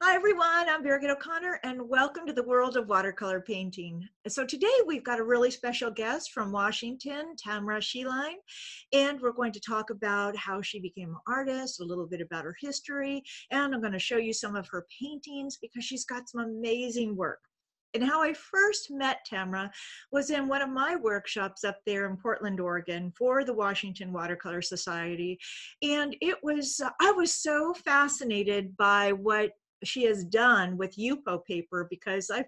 Hi everyone, I'm Birgit O'Connor and welcome to the world of watercolor painting. So today we've got a really special guest from Washington, Tamra Scheelein, and we're going to talk about how she became an artist, a little bit about her history, and I'm going to show you some of her paintings because she's got some amazing work. And how I first met Tamra was in one of my workshops up there in Portland, Oregon for the Washington Watercolor Society. And it was, uh, I was so fascinated by what she has done with Yupo paper because I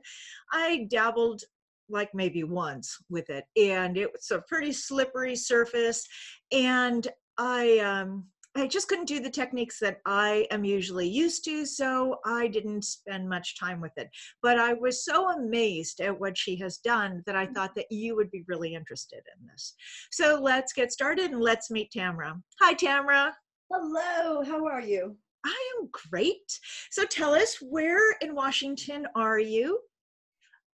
I dabbled like maybe once with it and it was a pretty slippery surface and I um I just couldn't do the techniques that I am usually used to, so I didn't spend much time with it. But I was so amazed at what she has done that I mm. thought that you would be really interested in this. So let's get started and let's meet Tamra. Hi, Tamra. Hello, how are you? I am great. So tell us, where in Washington are you?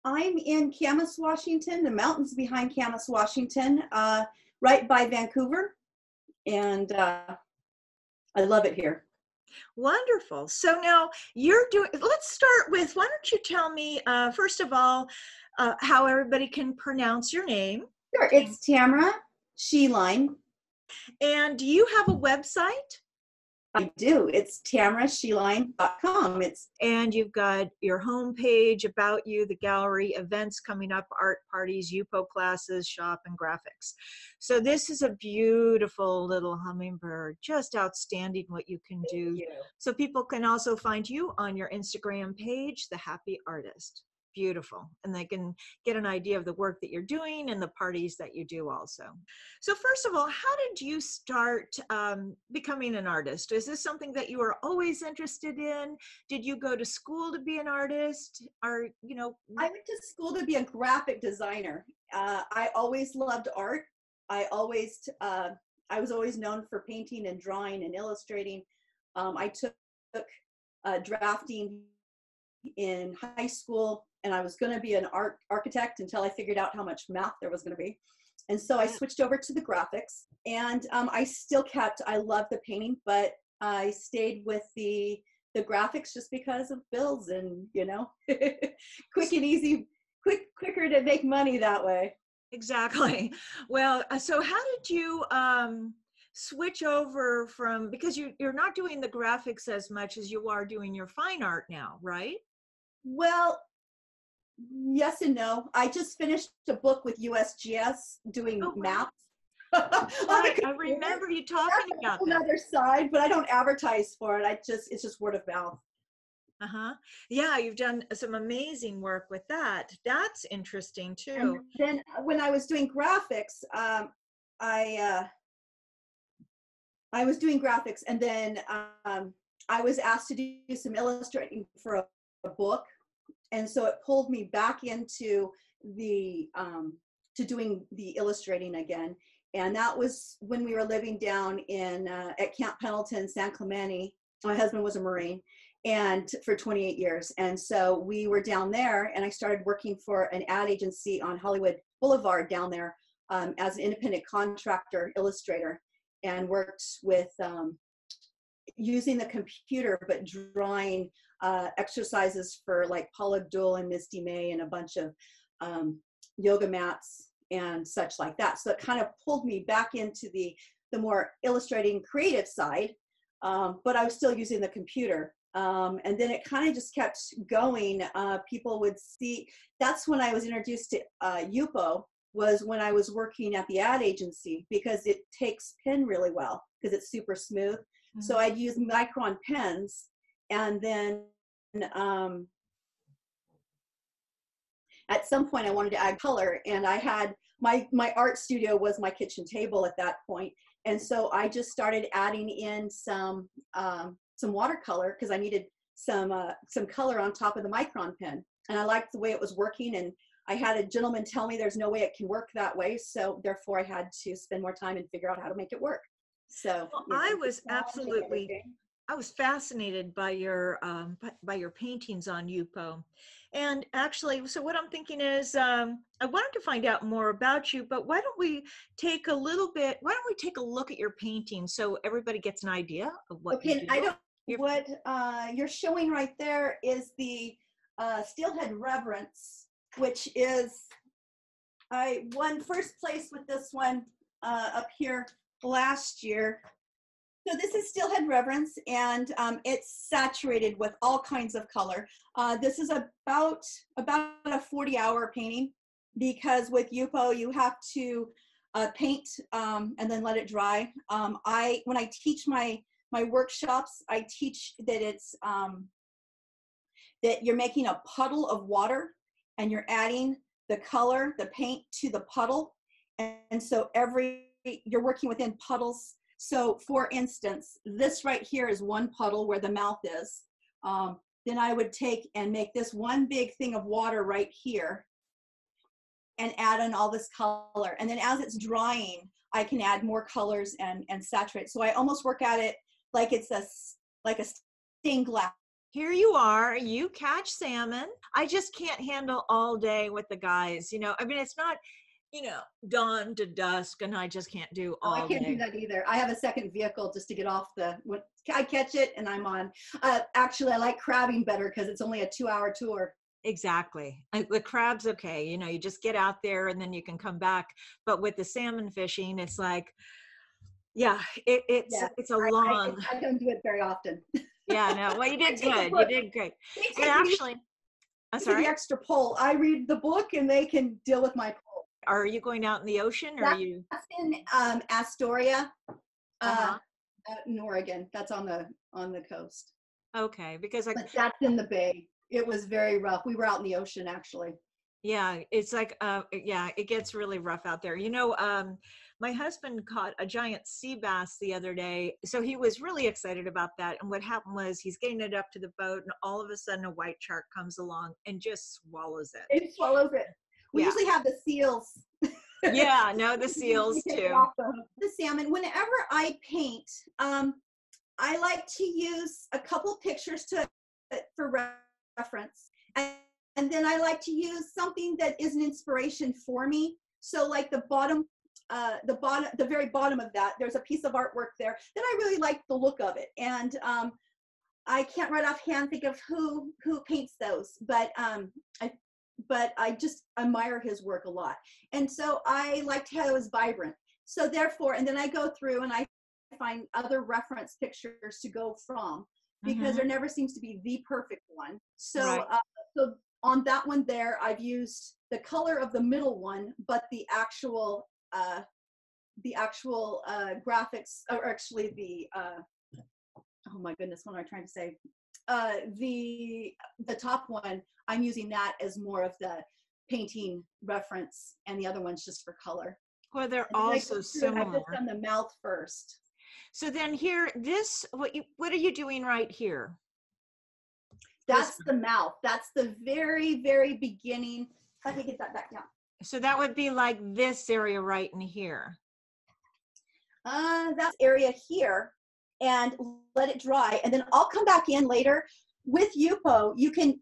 I'm in Camas, Washington, the mountains behind Camas, Washington, uh, right by Vancouver. And uh, I love it here. Wonderful. So now you're doing, let's start with, why don't you tell me, uh, first of all, uh, how everybody can pronounce your name? Sure, it's Tamra Scheelein. And do you have a website? I do. It's tamrascheelein.com. It's and you've got your homepage about you, the gallery, events coming up, art parties, Yupo classes, shop, and graphics. So this is a beautiful little hummingbird, just outstanding what you can do. You. So people can also find you on your Instagram page, The Happy Artist beautiful and they can get an idea of the work that you're doing and the parties that you do also. So first of all how did you start um, becoming an artist? Is this something that you were always interested in? Did you go to school to be an artist? Or you know i went to school to be a graphic designer. Uh, i always loved art. I always uh, i was always known for painting and drawing and illustrating. Um, i took uh, drafting in high school and I was going to be an art architect until I figured out how much math there was going to be. And so I switched over to the graphics and um, I still kept, I love the painting, but I stayed with the, the graphics just because of bills and, you know, quick and easy, quick, quicker to make money that way. Exactly. Well, uh, so how did you, um, switch over from because you you're not doing the graphics as much as you are doing your fine art now right well yes and no. I just finished a book with USGS doing oh, maps. I, I remember you talking That's about another side, but I don't advertise for it. I just it's just word of mouth. Uh huh. Yeah, you've done some amazing work with that. That's interesting too. And then when I was doing graphics, um, I uh, I was doing graphics, and then um, I was asked to do some illustrating for a, a book and so it pulled me back into the um, to doing the illustrating again. And that was when we were living down in uh, at camp pendleton san clemente. My husband was a marine and for 28 years. And so we were down there and i started working for an ad agency on hollywood boulevard down there um, as an independent contractor illustrator and worked with um, using the computer but drawing uh, exercises for like Paula Abdul and Misty May and a bunch of um, yoga mats and such like that. So it kind of pulled me back into the the more illustrating creative side, um, but I was still using the computer. Um, and then it kind of just kept going. Uh, people would see. That's when I was introduced to uh, Yupo. Was when I was working at the ad agency because it takes pen really well because it's super smooth. Mm-hmm. So I'd use micron pens and then um, at some point I wanted to add color and I had my my art studio was my kitchen table at that point and so I just started adding in some um, some watercolor because I needed some uh, some color on top of the micron pen and I liked the way it was working and I had a gentleman tell me there's no way it can work that way so therefore I had to spend more time and figure out how to make it work. So well, I was absolutely I was fascinated by your um, by your paintings on Yupo, and actually, so what I'm thinking is, um, I wanted to find out more about you, but why don't we take a little bit? Why don't we take a look at your painting so everybody gets an idea of what? Okay, do. I don't You're- what uh, you're showing right there is the uh, Steelhead Reverence, which is I won first place with this one uh, up here last year. So this is Steelhead Reverence, and um, it's saturated with all kinds of color. Uh, this is about about a 40-hour painting because with Yupo you have to uh, paint um, and then let it dry. Um, I when I teach my my workshops, I teach that it's um, that you're making a puddle of water and you're adding the color, the paint to the puddle, and, and so every you're working within puddles. So, for instance, this right here is one puddle where the mouth is. Um, then I would take and make this one big thing of water right here and add in all this color. And then as it's drying, I can add more colors and, and saturate. So I almost work at it like it's a, like a stained glass. here you are you catch salmon i just can't handle all day with the guys you know i mean it's not you know dawn to dusk and i just can't do Oh, all I can't day do that either. I have a second vehicle just to get off the, when I catch it and I'm on. Uh, actually, I like crabbing better because it's only a two hour tour. exactly the crab's okay you know you just get out there and then you can come back but with the salmon fishing it's like yeah it, it's Yeah, it's a I- I- long I, don't do it very often. yeah no well you did good you did great and actually i'm sorry the extra pole. I read the book and they can deal with my. Are you going out in the ocean or are you That's in um, Astoria, uh, Uh-huh. out in Oregon. That's on the on the coast. okay because like But that's in the bay. It was very rough. We were out in the ocean actually. Yeah, it's like uh yeah, it gets really rough out there. You know, um my husband caught a giant sea bass the other day. So he was really excited about that. And what happened was he's getting it up to the boat and all of a sudden a white shark comes along and just swallows it. It swallows it. We Yeah. usually have the seals. Yeah, no, the seals We take it too. The, salmon. Whenever I paint, um, I like to use a couple pictures to for reference, and, and then I like to use something that is an inspiration for me. So, like the bottom, uh, the bottom, the very bottom of that, there's a piece of artwork there that I really like the look of it, and um, I can't right offhand think of who who paints those, but um, I but I just admire his work a lot. And so I liked how it was vibrant. So therefore, and then I go through and I find other reference pictures to go from because Mhm. there never seems to be the perfect one. So, Right. uh, so on that one there, I've used the color of the middle one, but the actual, uh, the actual uh, graphics, or actually the, uh, oh my goodness, what am I trying to say? Uh, the the top one, I'm using that as more of the painting reference, and the other one's just for color. Well, they're And then I all go so and I've similar. just done the mouth first. So then here, this what you what are you doing right here? That's the mouth. That's the very, very beginning. If I can get that back down. So that would be like this area right in here. Uh, that area here and let it dry. And then I'll come back in later. With Yupo, you can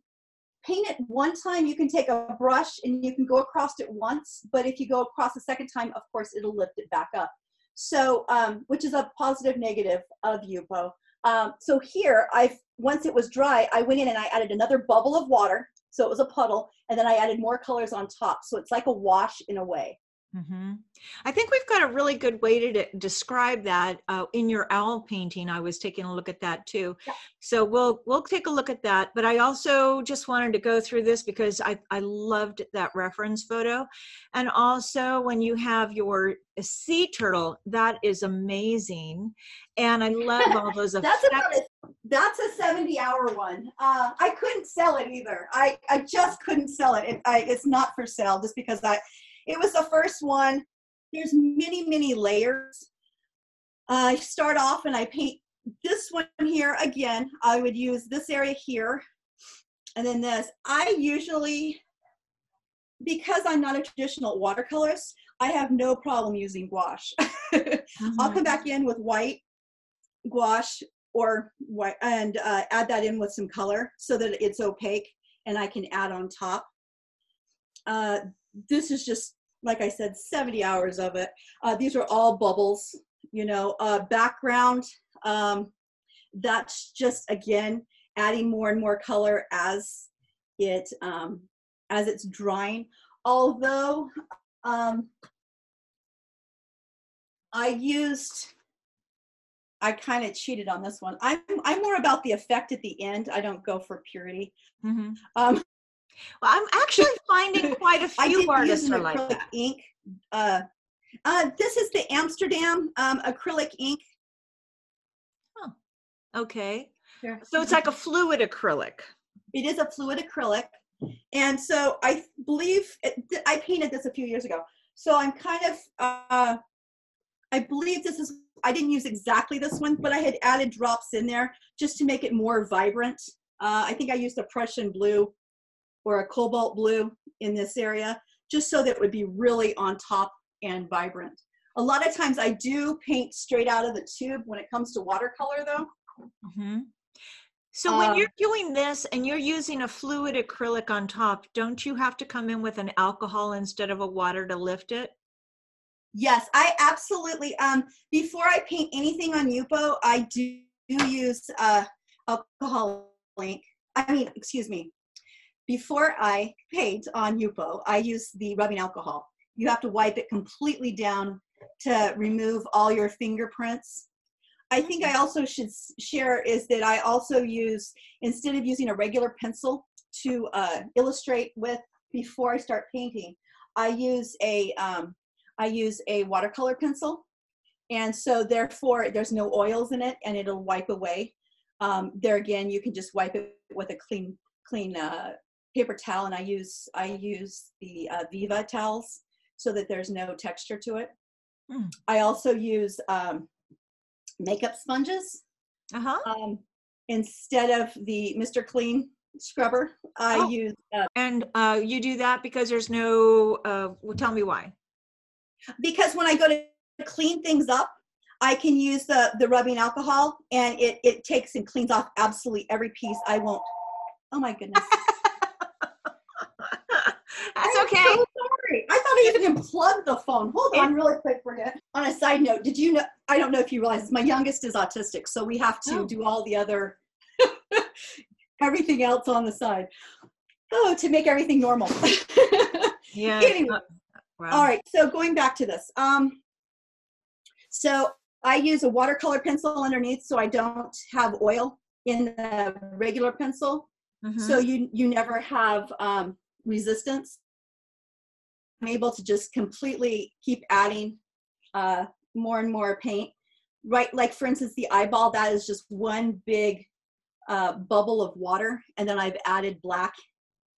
paint it one time. You can take a brush and you can go across it once. But if you go across a second time, of course, it'll lift it back up. So, um, which is a positive negative of Yupo. Um, so here, I've once it was dry, I went in and I added another bubble of water. So it was a puddle. And then I added more colors on top. So it's like a wash in a way. Hmm I think we've got a really good way to de- describe that uh, in your owl painting. I was taking a look at that too. Yeah. So we'll we'll take a look at that. But I also just wanted to go through this because I I loved that reference photo, and also when you have your sea turtle, that is amazing, and I love all those That's effects. about a, that's a 70 hour one. Uh, I couldn't sell it either. I, I just couldn't sell it. it I, it's not for sale just because I, it was the first one. There's many, many layers. I start off and I paint this one here again. I would use this area here and then this. I usually, because I'm not a traditional watercolorist, I have no problem using gouache. I'll Mhm. come back in with white gouache or white and uh, add that in with some color so that it's opaque and I can add on top. Uh, this is just, like I said, 70 hours of it. Uh, these are all bubbles, you know, uh, background. Um, that's just again adding more and more color as it um, as it's drying. Although um, I used, I kind of cheated on this one. I'm I'm more about the effect at the end. I don't go for purity. Mm-hmm. Um, Well, I'm actually finding quite a few artists are like that. ink. Uh, uh, this is the Amsterdam um, acrylic ink. Okay. Here. So it's like a fluid acrylic. It is a fluid acrylic. And so I believe, it, I painted this a few years ago. So I'm kind of, uh, I believe this is, I didn't use exactly this one, but I had added drops in there just to make it more vibrant. Uh, I think I used a Prussian blue or a cobalt blue in this area, just so that it would be really on top and vibrant. A lot of times I do paint straight out of the tube when it comes to watercolor though. hmm So when Um, you're doing this and you're using a fluid acrylic on top, don't you have to come in with an alcohol instead of a water to lift it? Yes, I absolutely. Um, before I paint anything on Yupo, I do, do use uh, alcohol ink. I mean, excuse me. Before I paint on Yupo, I use the rubbing alcohol. You have to wipe it completely down to remove all your fingerprints. I think I also should share is that I also use, instead of using a regular pencil to uh, illustrate with before I start painting, I use a, um, I use a watercolor pencil. And so therefore there's no oils in it and it'll wipe away. Um, there again, you can just wipe it with a clean, clean uh, paper towel. And I use, I use the uh, Viva towels so that there's no texture to it. Hmm. I also use um, makeup sponges. Uh-huh. Um, instead of the Mr. Clean scrubber, I Oh. use uh, And uh, you do that because there's no, uh, well, tell me why. because when I go to clean things up, I can use the the rubbing alcohol and it it takes and cleans off absolutely every piece. I won't. Oh my goodness. That's I'm so sorry. I thought I even unplugged the phone. Hold on, really quick for it. On a side note, did you know? I don't know if you realize my youngest is autistic, so we have to Oh. do all the other everything else on the side. Oh, to make everything normal. Yeah. Anyway. uh, wow. All right, so going back to this. Um, so I use a watercolor pencil underneath so I don't have oil in the regular pencil. Mhm. So you you never have um, resistance. I'm able to just completely keep adding uh, more and more paint. Right, like for instance, the eyeball, that is just one big uh, bubble of water. And then I've added black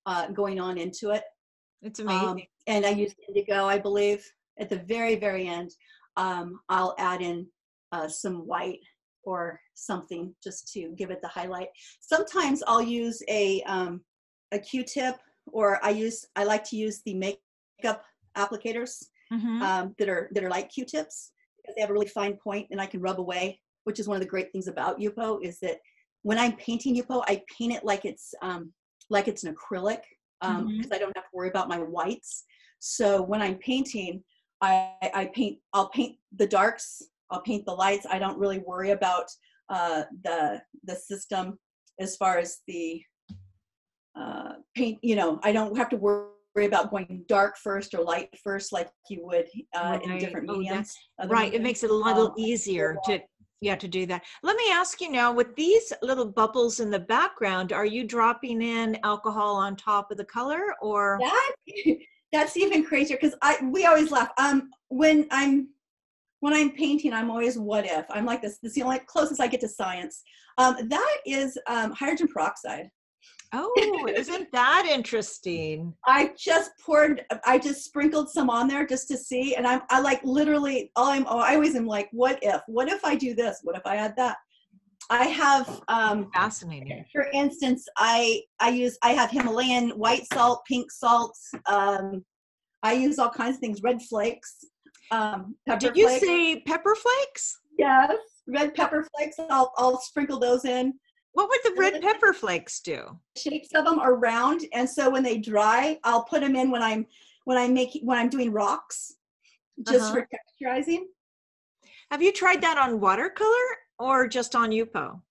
uh, going on into it. it's amazing. Um, and I use indigo, I believe. At the very, very end, um, I'll add in uh, some white or something just to give it the highlight. Sometimes I'll use a um, a Q-tip, or I use I like to use the makeup applicators Mhm. um, that are that are like Q-tips because they have a really fine point and I can rub away. Which is one of the great things about Yupo is that when I'm painting Yupo, I paint it like it's um, like it's an acrylic um, Mhm. because I don't have to worry about my whites. So when I'm painting, I, I paint I'll paint the darks, I'll paint the lights. I don't really worry about uh, the the system as far as the uh, paint. You know, I don't have to worry about going dark first or light first like you would uh, in different Oh, mediums. Right, it makes it a little um, easier to, yeah, to do that. Let me ask you now, with these little bubbles in the background, are you dropping in alcohol on top of the color or? that that's even crazier because I we always laugh. Um, when I'm when I'm painting, I'm always what if. I'm like this. This is the only closest I get to science. Um, that is um, hydrogen peroxide. Oh, isn't that interesting? I just poured. I just sprinkled some on there just to see, and I'm I like literally. All I'm. I always am like, what if? What if I do this? What if I add that? I have. Um, Fascinating. for instance, I I use I have Himalayan white salt, pink salts. Um, I use all kinds of things. Red flakes. Um, pepper Did you flakes. say pepper flakes? yes? Red pepper flakes. I'll I'll sprinkle those in. What would the red pepper flakes do? Shapes of them are round, and so when they dry, I'll put them in when I'm when I'm making when I'm doing rocks, just Uh-huh. for texturizing. Have you tried that on watercolor or just on Yupo?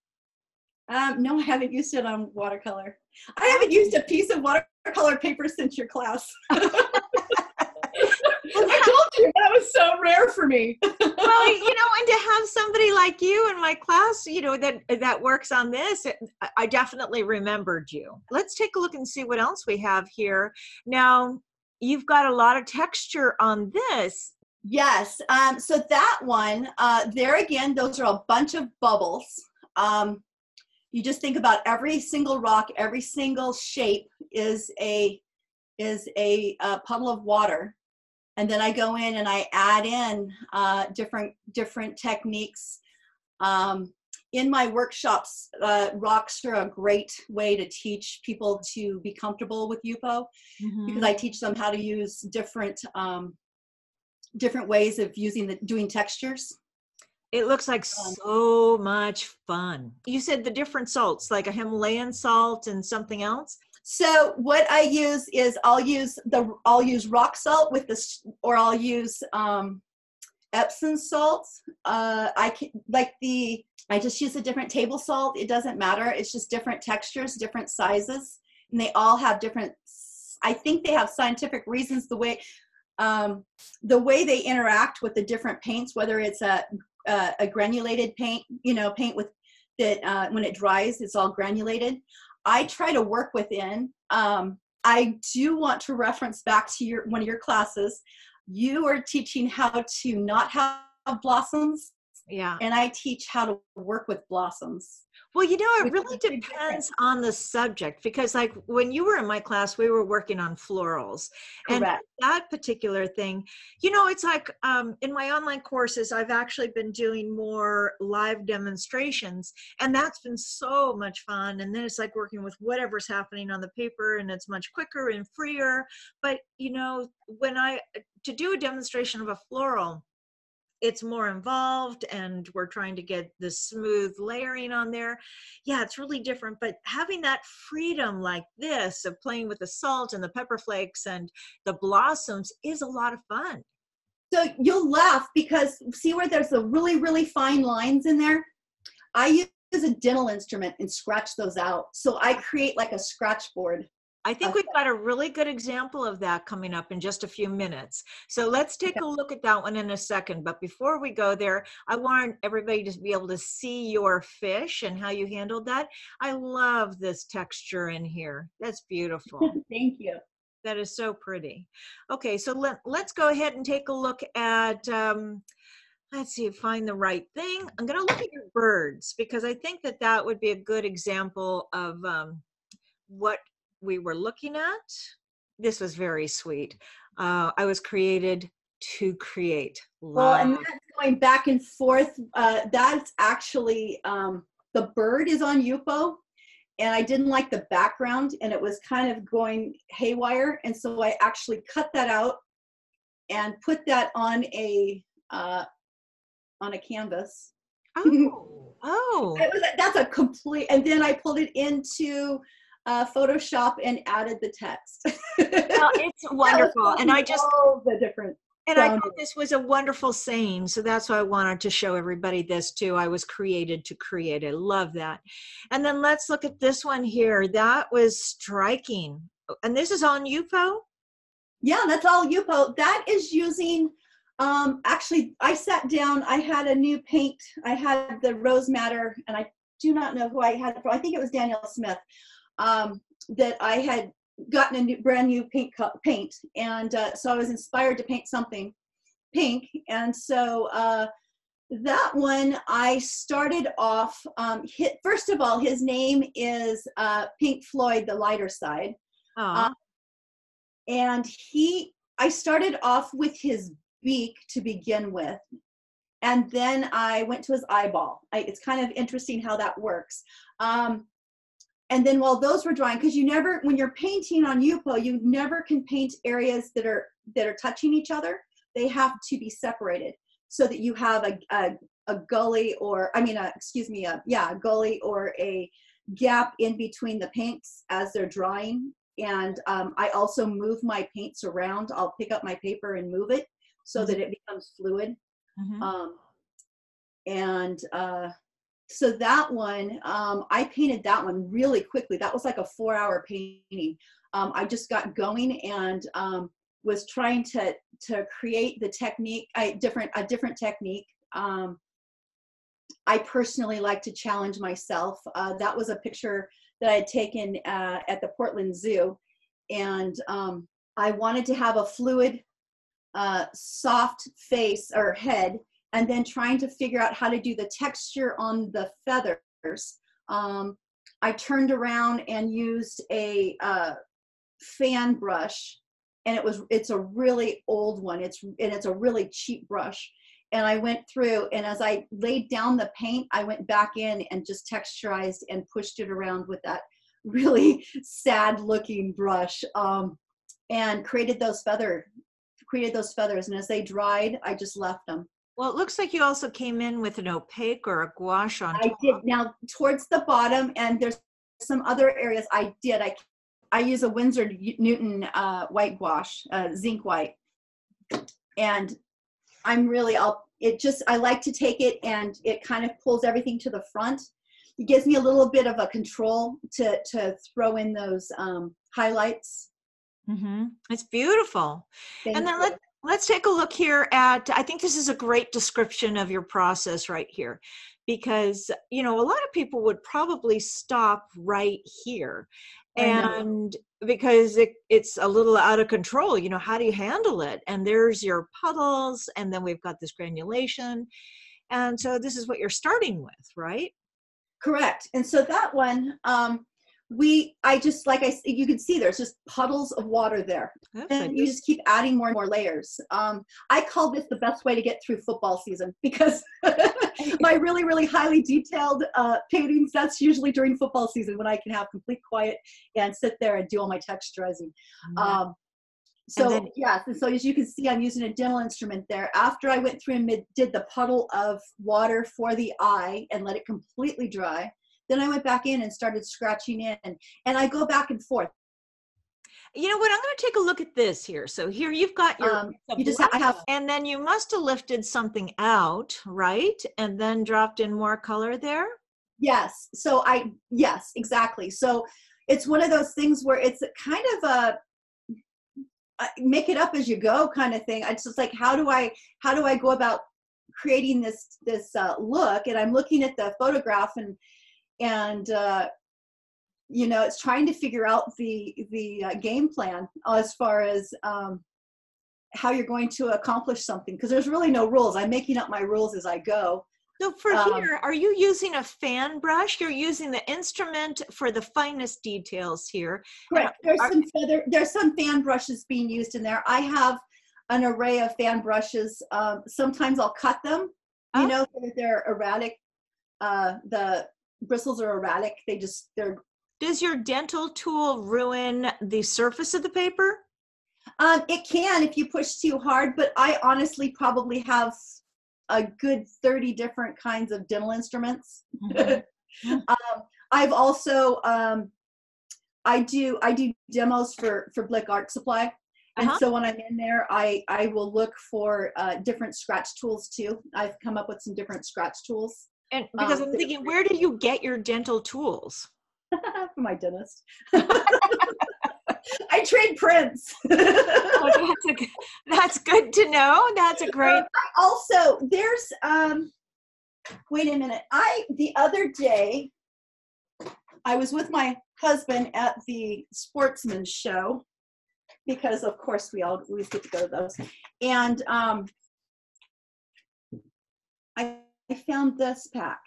Um, no, I haven't used it on watercolor. I haven't used a piece of watercolor paper since your class. I told you that was so rare for me. well, you know, and to have somebody like you in my class, you know, that that works on this, it, I definitely remembered you. Let's take a look and see what else we have here. Now, you've got a lot of texture on this. Yes. Um, so that one, uh, there again, those are a bunch of bubbles. Um, you just think about every single rock, every single shape is a is a, a puddle of water, and then I go in and I add in uh, different different techniques. Um, in my workshops, uh, rocks are a great way to teach people to be comfortable with Yupo mm-hmm. because I teach them how to use different um, different ways of using the doing textures. It looks like um, so much fun. You said the different salts, like a Himalayan salt and something else. So what I use is I'll use the I'll use rock salt with this, or I'll use um, Epsom salt. Uh, I can like the I just use a different table salt. It doesn't matter. It's just different textures, different sizes, and they all have different. I think they have scientific reasons. The way um, the way they interact with the different paints, whether it's a uh, a granulated paint, you know, paint with that uh, when it dries, it's all granulated. I try to work within. Um, I do want to reference back to your one of your classes. You are teaching how to not have blossoms. Yeah. And I teach how to work with blossoms. Well, you know, it really depends on the subject because, like, when you were in my class, we were working on florals. And that particular thing, you know, it's like um, in my online courses, I've actually been doing more live demonstrations, and that's been so much fun. And then it's like working with whatever's happening on the paper, and it's much quicker and freer. But, you know, when I to do a demonstration of a floral, it's more involved and we're trying to get the smooth layering on there. Yeah it's really different but having that freedom like this of playing with the salt and the pepper flakes and the blossoms is a lot of fun. So you'll laugh because see where there's the really really fine lines in there? I use a dental instrument and scratch those out. So i create like a scratch board I think we've got a really good example of that coming up in just a few minutes. So let's take a look at that one in a second. But before we go there, I want everybody to be able to see your fish and how you handled that. I love this texture in here. That's beautiful. Thank you. That is so pretty. Okay, so let, let's go ahead and take a look at, um, let's see, find the right thing. I'm going to look at your birds because I think that that would be a good example of um, what we were looking at. This was very sweet. Uh, I was created to create. Love. Well, and that's going back and forth. Uh, that's actually um, the bird is on Yupo, and I didn't like the background, and it was kind of going haywire, and so I actually cut that out and put that on a uh, on a canvas. Oh, oh, was, that's a complete. And then I pulled it into uh, Photoshop and added the text. well, it's wonderful, and I just all the different. And I thought this was a wonderful saying, so that's why I wanted to show everybody this too. I was created to create. I love that. And then let's look at this one here. That was striking, and this is on Yupo. Yeah, that's all Yupo. That is using. Um, actually, I sat down. I had a new paint. I had the rose madder, and I do not know who I had it from. I think it was Daniel Smith um, that I had gotten a new, brand new pink paint, and uh, so I was inspired to paint something pink, and so uh, that one I started off. Um, hit, first of all, his name is uh, Pink Floyd, the lighter side, uh, and he. I started off with his beak to begin with, and then I went to his eyeball. I, it's kind of interesting how that works. Um, and then while those were drying because you never when you're painting on yupo you never can paint areas that are that are touching each other they have to be separated so that you have a, a, a gully or i mean a, excuse me a, yeah a gully or a gap in between the paints as they're drying and um, i also move my paints around i'll pick up my paper and move it so mm-hmm. that it becomes fluid mm-hmm. um, and uh, so that one, um, I painted that one really quickly. That was like a four hour painting. Um, I just got going and um, was trying to to create the technique, I, different a different technique. Um, I personally like to challenge myself. Uh, that was a picture that I had taken uh, at the Portland Zoo, and um, I wanted to have a fluid, uh, soft face or head and then trying to figure out how to do the texture on the feathers. Um, I turned around and used a uh, fan brush, and it was it's a really old one. It's and it's a really cheap brush. And I went through, and as I laid down the paint, I went back in and just texturized and pushed it around with that really sad looking brush, um, and created those feather created those feathers. And as they dried, I just left them. Well, it looks like you also came in with an opaque or a gouache on I did. Now, towards the bottom, and there's some other areas I did. I I use a Winsor Newton uh, white gouache, uh, zinc white, and I'm really I'll it just I like to take it and it kind of pulls everything to the front. It gives me a little bit of a control to to throw in those um, highlights. Mm-hmm. It's beautiful. Thank and then you. let let's take a look here at i think this is a great description of your process right here because you know a lot of people would probably stop right here. And because it, it's a little out of control you know how do you handle it? And there's your puddles and then we've got this granulation. And so this is what you're starting with right? Correct. And so that one, um, we, I just, like I, you can see there's just puddles of water there. I And you just- keep adding more and more layers. Um, I call this the best way to get through football season because my really, really highly detailed uh, paintings, that's usually during football season when I can have complete quiet and sit there and do all my texturizing. Um, so then- yes, and so as you can see, I'm using a dental instrument there. After I went through and mid- did the puddle of water for the eye and let it completely dry, then I went back in and started scratching in, and I go back and forth. you know what i'm going to take a look at this here so here you've got your Um, you just ha- I have- and then you must have lifted something out right and then dropped in more color there Yes. So I yes, exactly. So it's one of those things where it's kind of a a make it up as you go kind of thing. It's just like how do I how do I go about creating this this uh, look? And I'm looking at the photograph and and uh, you know it's trying to figure out the the uh, game plan as far as um, how you're going to accomplish something because there's really no rules. I'm making up my rules as I go. so for Um, here are you using a fan brush you're using the instrument for the finest details here Correct. There's are- some feather, there's some fan brushes being used in there. I have an array of fan brushes. Um, sometimes I'll cut them, you Oh. know, so that they're erratic. Uh, the bristles are erratic. They just they're. does your dental tool ruin the surface of the paper Um, it can if you push too hard, but I honestly probably have a good 30 different kinds of dental instruments. Mhm. um, I've also um, I do I do demos for for Blick Art Supply, and Uh-huh. so when I'm in there, I I will look for uh, different scratch tools too. I've come up with some different scratch tools and because Um, i'm thinking where do you get your dental tools from my dentist. I trade prints. Oh, that's, a, that's good to know that's a great also, there's um. Wait a minute. I the other day, I was with my husband at the Sportsman show because, of course, we all always get to go to those. And um, I, I found this pack,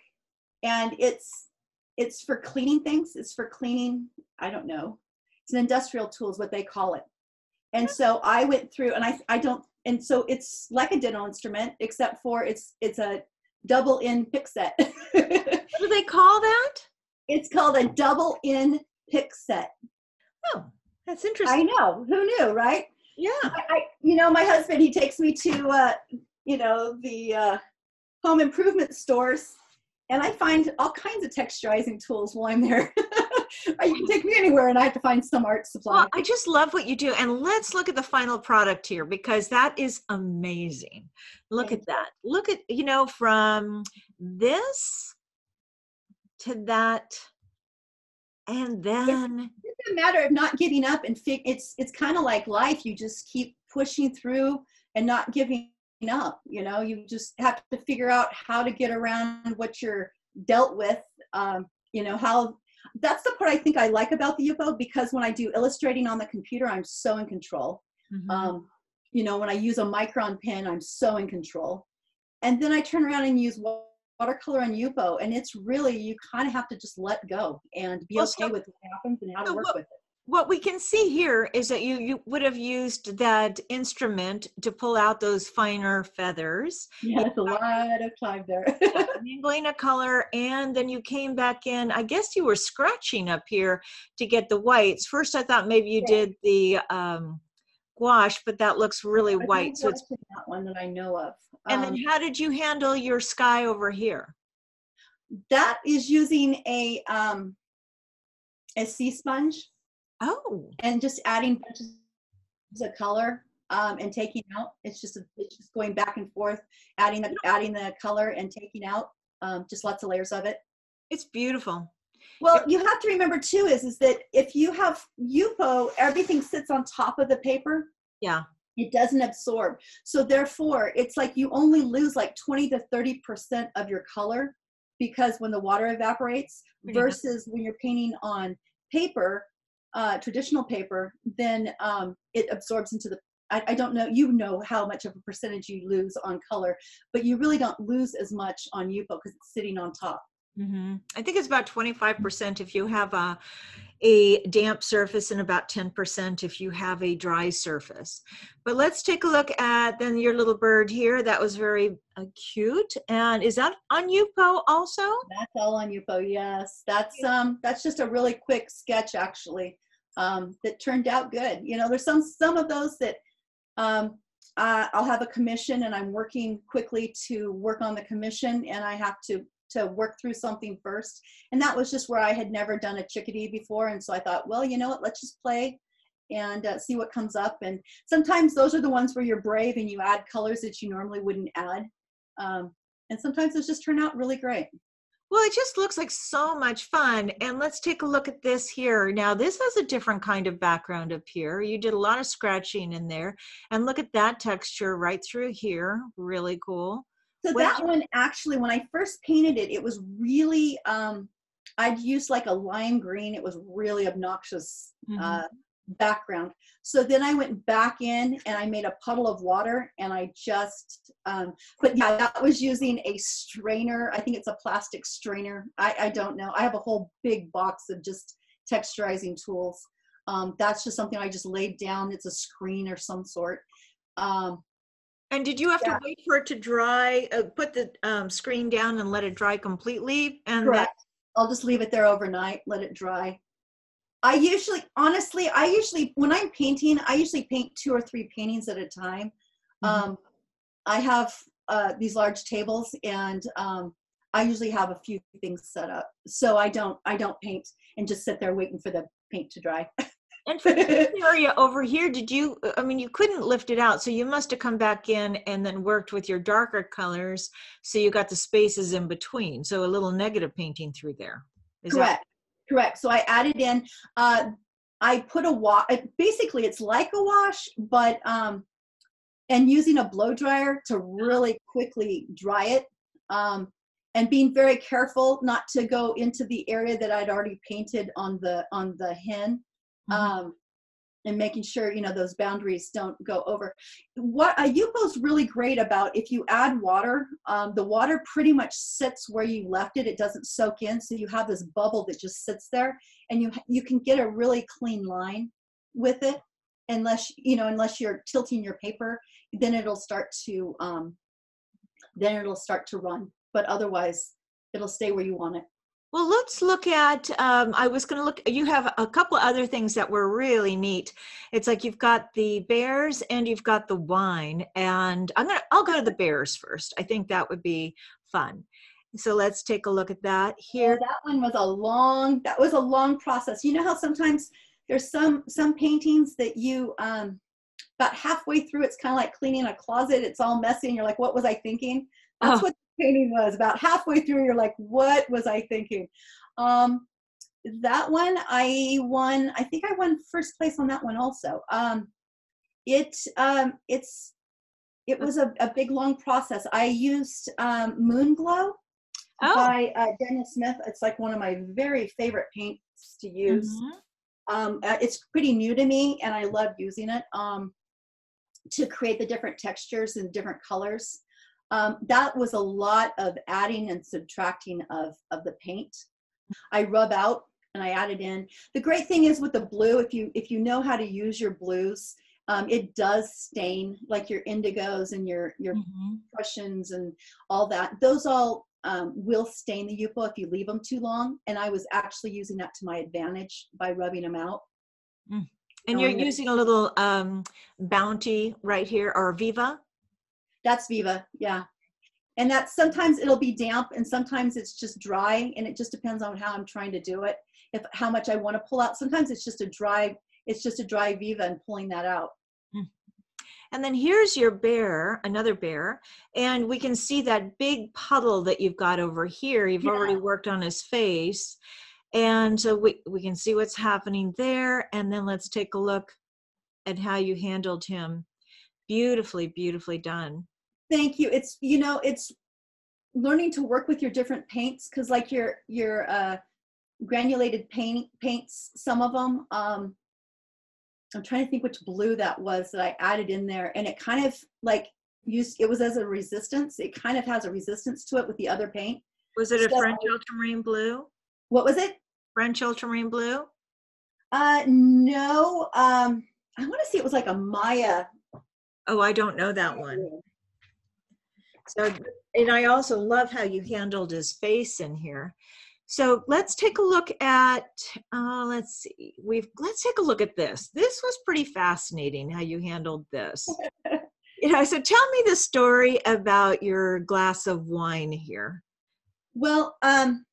and it's it's for cleaning things. It's for cleaning. I don't know. It's an industrial tool, is what they call it. And so I went through, and I I don't. And so it's like a dental instrument, except for it's it's a double in pick set. what do they call that it's called a double in pick set. oh that's interesting. I know. Who knew, right? yeah I, I you know, my husband, he takes me to uh, you know, the uh home improvement stores and I find all kinds of texturizing tools while I'm there. You can take me anywhere and I have to find some art supply. Well, I just love what you do. And let's look at the final product here because that is amazing. Look Thank at that. Look at, you know, from this to that and then it's a matter of not giving up and fig- it's it's kind of like life you just keep pushing through and not giving up you know you just have to figure out how to get around what you're dealt with um, you know how that's the part i think i like about the yupo because when i do illustrating on the computer i'm so in control. Mhm. um, you know when i use a micron pen i'm so in control. And then i turn around and use watercolor on yupo and it's really you kind of have to just let go and be Well, okay so- with what happens and how to so work what- with it what we can see here is that you you would have used that instrument to pull out those finer feathers. Yeah a lot of time there. Mingling a color and then you came back in. I guess you were scratching up here to get the whites. First i thought maybe you Yeah. did the um gouache but that looks really I white so it's that one that i know of. And Um, then how did you handle your sky over here? That is using a um a sea sponge oh and just adding bunches of color um, and taking out. It's just a, it's just going back and forth, adding the adding the color and taking out. Um, just lots of layers of it. it's beautiful Well, you have to remember too is is that if you have Yupo, everything sits on top of the paper. yeah It doesn't absorb. So therefore, it's like you only lose like 20 to 30 percent of your color because when the water evaporates versus when you're painting on paper, uh, traditional paper, then um, it absorbs into the. I, I don't know. You know how much of a percentage you lose on color, but you really don't lose as much on Yupo because it's sitting on top. hmm I think it's about 25% if you have a, a damp surface and about 10% if you have a dry surface. But let's take a look at then your little bird here. That was very uh, cute. And is that on Yupo also? That's all on Yupo. Yes, that's um that's just a really quick sketch actually um, that turned out good. You know, there's some some of those that um, uh, I'll have a commission and I'm working quickly to work on the commission and I have to to work through something first. And that was just where I had never done a chickadee before, and so I thought, well, you know what, let's just play and uh, see what comes up. And sometimes those are the ones where you're brave and you add colors that you normally wouldn't add. Um, and sometimes those just turn out really great. Well, it just looks like so much fun. And let's take a look at this here. Now, this has a different kind of background up here. You did a lot of scratching in there. And look at that texture right through here. Really cool. So What that one actually, when I first painted it, it was really, um, I'd used like a lime green. It was really obnoxious Mhm. uh, background. So then I went back in and I made a puddle of water and I just, um, but yeah, that was using a strainer. I think it's a plastic strainer. I, I don't know. I have a whole big box of just texturizing tools. Um, that's just something I just laid down. It's a screen or some sort. Um, And did you have Yeah. to wait for it to dry, uh, put the um, screen down and let it dry completely? And Correct. I'll just leave it there overnight, let it dry. I usually, honestly, I usually, when I'm painting, I usually paint two or three paintings at a time. Mhm. Um, I have uh, these large tables, and um, I usually have a few things set up. So I don't, I don't paint and just sit there waiting for the paint to dry. and for this area over here, did you, uh, I mean, you couldn't lift it out. So you must have come back in and then worked with your darker colors. So you got the spaces in between. So a little negative painting through there. Is that- Correct. Correct. So I added in, uh, I put a wash, basically it's like a wash, but, um, and using a blow dryer to really quickly dry it. Um, and being very careful not to go into the area that I'd already painted on the, on the hen. Mhm. Um, and making sure, you know, those boundaries don't go over. What a Yupo's really great about if you add water, um, the water pretty much sits where you left it. It doesn't soak in, so you have this bubble that just sits there, and you you can get a really clean line with it. Unless you know, unless you're tilting your paper, then it'll start to um, then it'll start to run. But otherwise, it'll stay where you want it. Well, let's look at. Um, I was going to look. You have a couple other things that were really neat. It's like you've got the bears and you've got the wine, and I'm gonna. I'll go to the bears first. I think that would be fun. So let's take a look at that Yeah, here. that one was a long that was a long process you know how sometimes there's some some paintings that you um about halfway through it's kind of like cleaning a closet it's all messy and you're like what was i thinking That's Oh. what painting was. About halfway through, you're like, what was I thinking? Um, that one, I won, I think I won first place on that one also. Um, it, um, it's, it was a, a big long process. I used um, Moon Glow Oh. by uh, Daniel Smith. It's like one of my very favorite paints to use. Mhm. Um, uh, it's pretty new to me, and I love using it um, to create the different textures and different colors. Um, that was a lot of adding and subtracting of of the paint. I rub out and I add it in. The great thing is with the blue, if you if you know how to use your blues, um, it does stain like your indigos and your your Mhm. Prussians and all that. Those all um, will stain the Yupo if you leave them too long. And I was actually using that to my advantage by rubbing them out. And you're using a little um, Bounty right here or Viva. That's Viva, yeah. And that sometimes it'll be damp and sometimes it's just dry and it just depends on how I'm trying to do it. If how much I want to pull out. Sometimes it's just a dry, it's just a dry Viva and pulling that out. Hmm. And then here's your bear, another bear, and we can see that big puddle that you've got over here. You've already worked on his face. And so we, we can see what's happening there. And then let's take a look at how you handled him. Beautifully, beautifully done. Thank you. It's you know, it's learning to work with your different paints because like your your uh granulated paint paints, some of them, um I'm trying to think which blue that was that I added in there, and it kind of like used it was as a resistance. It kind of has a resistance to it with the other paint. Was it a French ultramarine blue? What was it? French ultramarine blue? Uh no. Um I want to see it was like a Maya. Oh, I don't know that one. So, and I also love how you handled his face in here. So let's take a look at, uh, let's see, we've, let's take a look at this. This was pretty fascinating how you handled this. you know, so tell me the story about your glass of wine here. Well, um,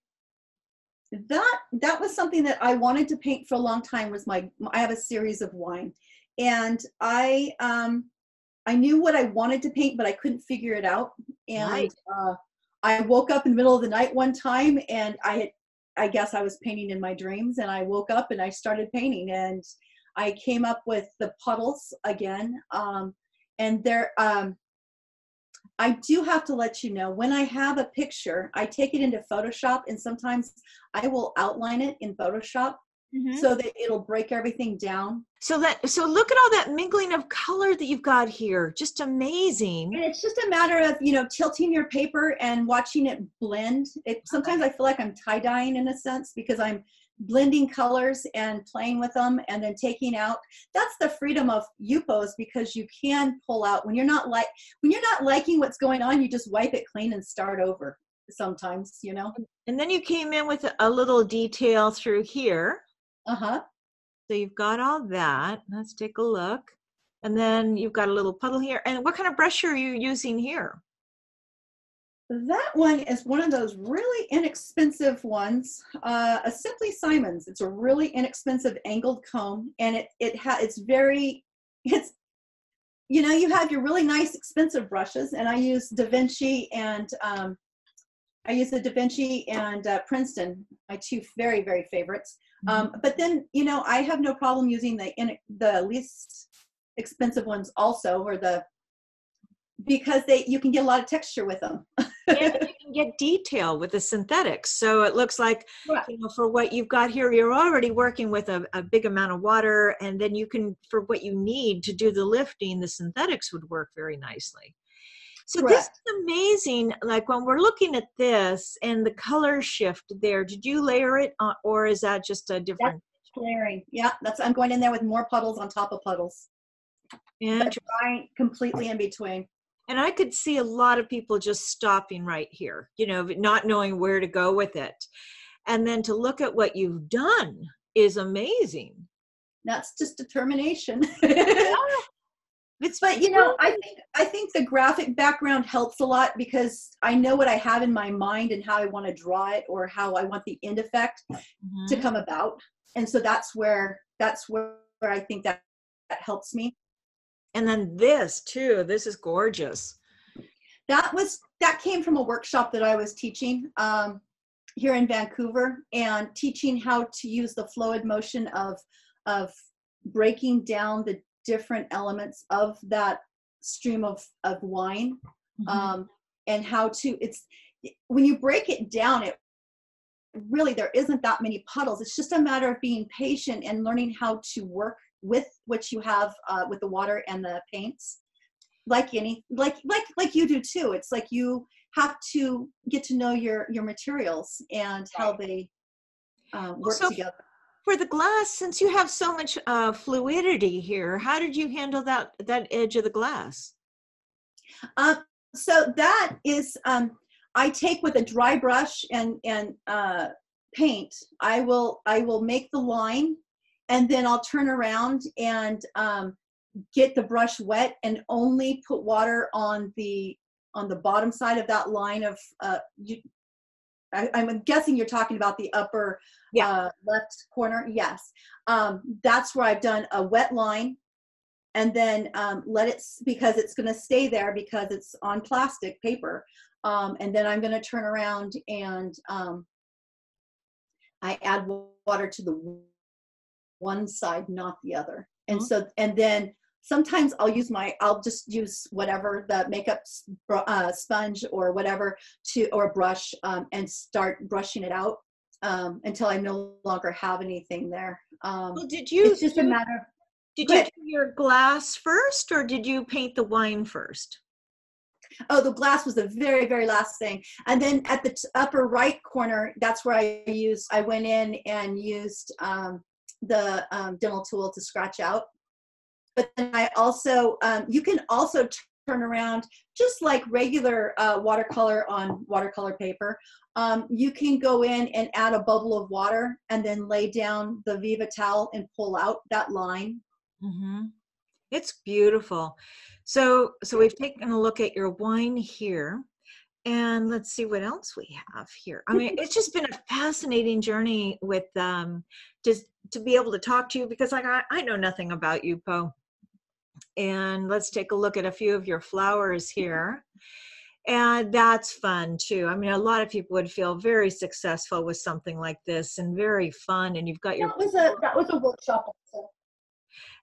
that that was something that I wanted to paint for a long time. Was my I have a series of wine, and I um, I knew what I wanted to paint, but I couldn't figure it out. And Right. uh, I woke up in the middle of the night one time, and I had I guess I was painting in my dreams, and I woke up and I started painting, and I came up with the puddles again. Um, and there, um, I do have to let you know when I have a picture, I take it into Photoshop, and sometimes I will outline it in Photoshop Mm-hmm. so that it'll break everything down. So that, so look at all that mingling of color that you've got here. Just amazing. And it's just a matter of you know tilting your paper and watching it blend. It sometimes I feel like I'm tie dyeing in a sense because I'm blending colors and playing with them and then taking out. That's the freedom of Yupos because you can pull out when you're not like when you're not liking what's going on. You just wipe it clean and start over. Sometimes you know. And then you came in with a little detail through here. Uh huh. So you've got all that. Let's take a look. And then you've got a little puddle here. And what kind of brush are you using here? That one is one of those really inexpensive ones. Uh, a Simply Simmons. It's a really inexpensive angled comb, and it it ha- it's very it's you know you have your really nice expensive brushes, and I use Da Vinci and um, I use the Da Vinci and uh, Princeton, my two very very favorites. Um, but then you know I have no problem using the in, the least expensive ones also, or the because they you can get a lot of texture with them. and you can get detail with the synthetics. So it looks like, Right. you know, for what you've got here, you're already working with a, a big amount of water. And then you can, for what you need to do the lifting, the synthetics would work very nicely. So this is amazing. Like when we're looking at this and the color shift there, did you layer it on, or is that just a different? Layering. Yeah, that's I'm going in there with more puddles on top of puddles. Yeah. Completely in between. And I could see a lot of people just stopping right here, you know, not knowing where to go with it. And then to look at what you've done is amazing. That's just determination. It's but you know, I think I think the graphic background helps a lot because I know what I have in my mind and how I want to draw it or how I want the end effect to Mhm. come about. And so that's where that's where, where I think that that helps me. and then this too. This is gorgeous. that was that came from a workshop that I was teaching um, here in Vancouver and teaching how to use the fluid motion of of breaking down the different elements of that stream of of wine Mhm. um, and how to it's when you break it down it really there isn't that many puddles. It's just a matter of being patient and learning how to work with what you have uh, with the water and the paints. Like any like like like you do too. It's like you have to get to know your your materials and how they um, work So- together For the glass, since you have so much uh, fluidity here, how did you handle that that edge of the glass? Um, so that is, um, I take with a dry brush and and uh, paint. I will I will make the line, and then I'll turn around and um, get the brush wet and only put water on the on the bottom side of that line of. Uh, you, I, I'm guessing you're talking about the upper Yeah. uh, left corner. Yes, um, that's where I've done a wet line and then um, let it because it's going to stay there because it's on plastic paper um, and then i'm going to turn around and um, i add water to the one side not the other and Mhm. so and then sometimes i'll use my i'll just use whatever the makeup uh, sponge or whatever to or brush um, and start brushing it out um, until i no longer have anything there um, Well, did you it's just a matter of did you do your glass first, or did you paint the wine first? Oh, the glass was the very, very last thing. And then at the t- upper right corner, that's where I used, I went in and used um, the um, dental tool to scratch out. But then I also, um, you can also turn around just like regular uh, watercolor on watercolor paper. Um, you can go in and add a bubble of water and then lay down the Viva towel and pull out that line. Mm-hmm. It's beautiful. So, so we've taken a look at your wine here, and let's see what else we have here. I mean, it's just been a fascinating journey with um, just to be able to talk to you because, like, I, I know nothing about Yupo. And let's take a look at a few of your flowers here. And that's fun too. I mean, a lot of people would feel very successful with something like this and very fun. And you've got your That was a that was a workshop. Also.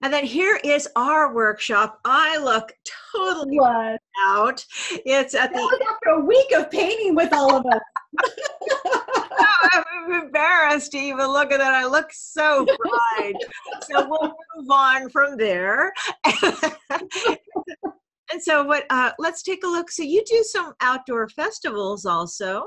And then here is our workshop. I look totally out. It's at That the after a week of painting with all of us. I'm embarrassed to even look at that. I look so fried. so we'll move on from there. and so what uh let's take a look. So you do some outdoor festivals also.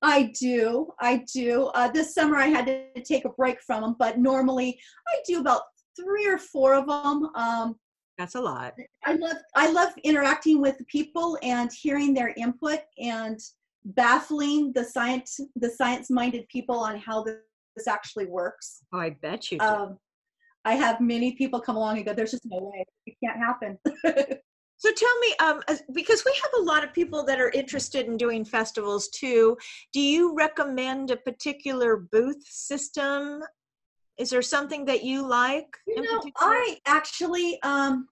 I do. I do. Uh, this summer I had to take a break from them, but normally I do about three or four of them. Um, That's a lot. I love I love interacting with people and hearing their input and baffling the science the science minded people on how this, this actually works. Oh, I bet you do. Um, I have many people come along and go, "There's just no way it can't happen." So tell me, um, because we have a lot of people that are interested in doing festivals too, do you recommend a particular booth system? Is there something that you like? You know, particular? I actually, um,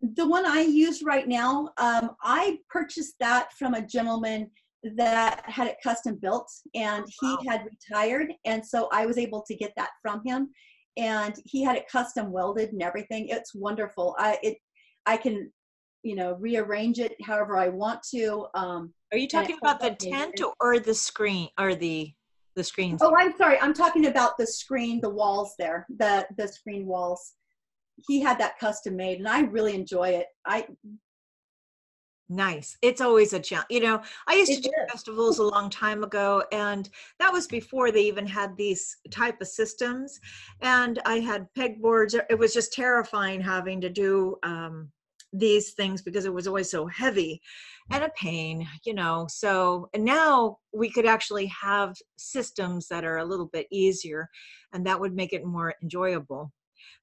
the one I use right now, um, I purchased that from a gentleman that had it custom built, and he Wow. had retired, and so I was able to get that from him, and he had it custom welded and everything. It's wonderful. I it, I can, you know, rearrange it however I want to. Um, Are you talking about the tent or the screen or the the screens? oh, I'm sorry. I'm talking about the screen, the walls there, the the screen walls. He had that custom made, and I really enjoy it. I Nice. It's always a challenge. You know, I used to do is. festivals a long time ago, and that was before they even had these type of systems. And I had pegboards. It was just terrifying having to do um, these things because it was always so heavy and a pain, you know. So now we could actually have systems that are a little bit easier, and that would make it more enjoyable.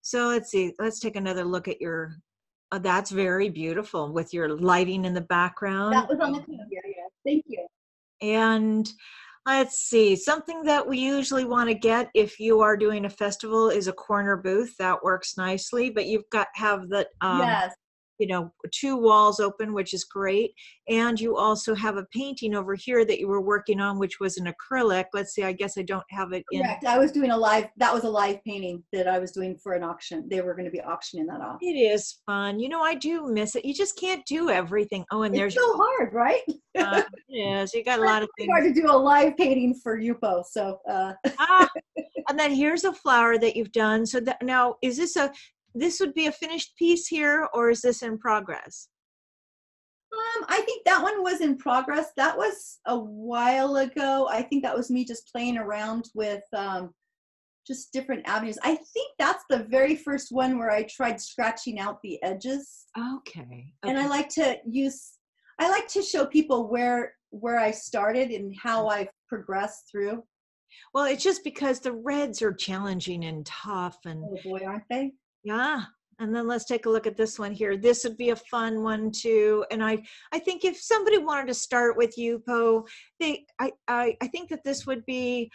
So let's see. Let's take another look at your uh, that's very beautiful with your lighting in the background. that was on the yeah, yeah. Thank you. and let's see, something that we usually want to get if you are doing a festival is a corner booth. That works nicely, but you've got have the um, yes. You know two walls open which is great and you also have a painting over here that you were working on which was an acrylic let's see i guess i don't have it in Correct. I was doing a live. That was a live painting that I was doing for an auction. They were going to be auctioning that off. it is fun you know i do miss it you just can't do everything oh and there's It's so hard, right? uh, is you got a lot of things hard to do a live painting for Yupo. So uh, ah, and then here's a flower that you've done so that now is this a this would be a finished piece here or is this in progress um, I think that one was in progress. That was a while ago. I think that was me just playing around with um, just different avenues. I think that's the very first one where I tried scratching out the edges. okay, and I like to use I like to show people where where I started and how I've progressed through. well it's just because the reds are challenging and tough and Oh boy, aren't they? Yeah. And then let's take a look at this one here. This would be a fun one too. And I, I think if somebody wanted to start with Yupo, they, I, I, I think that this would be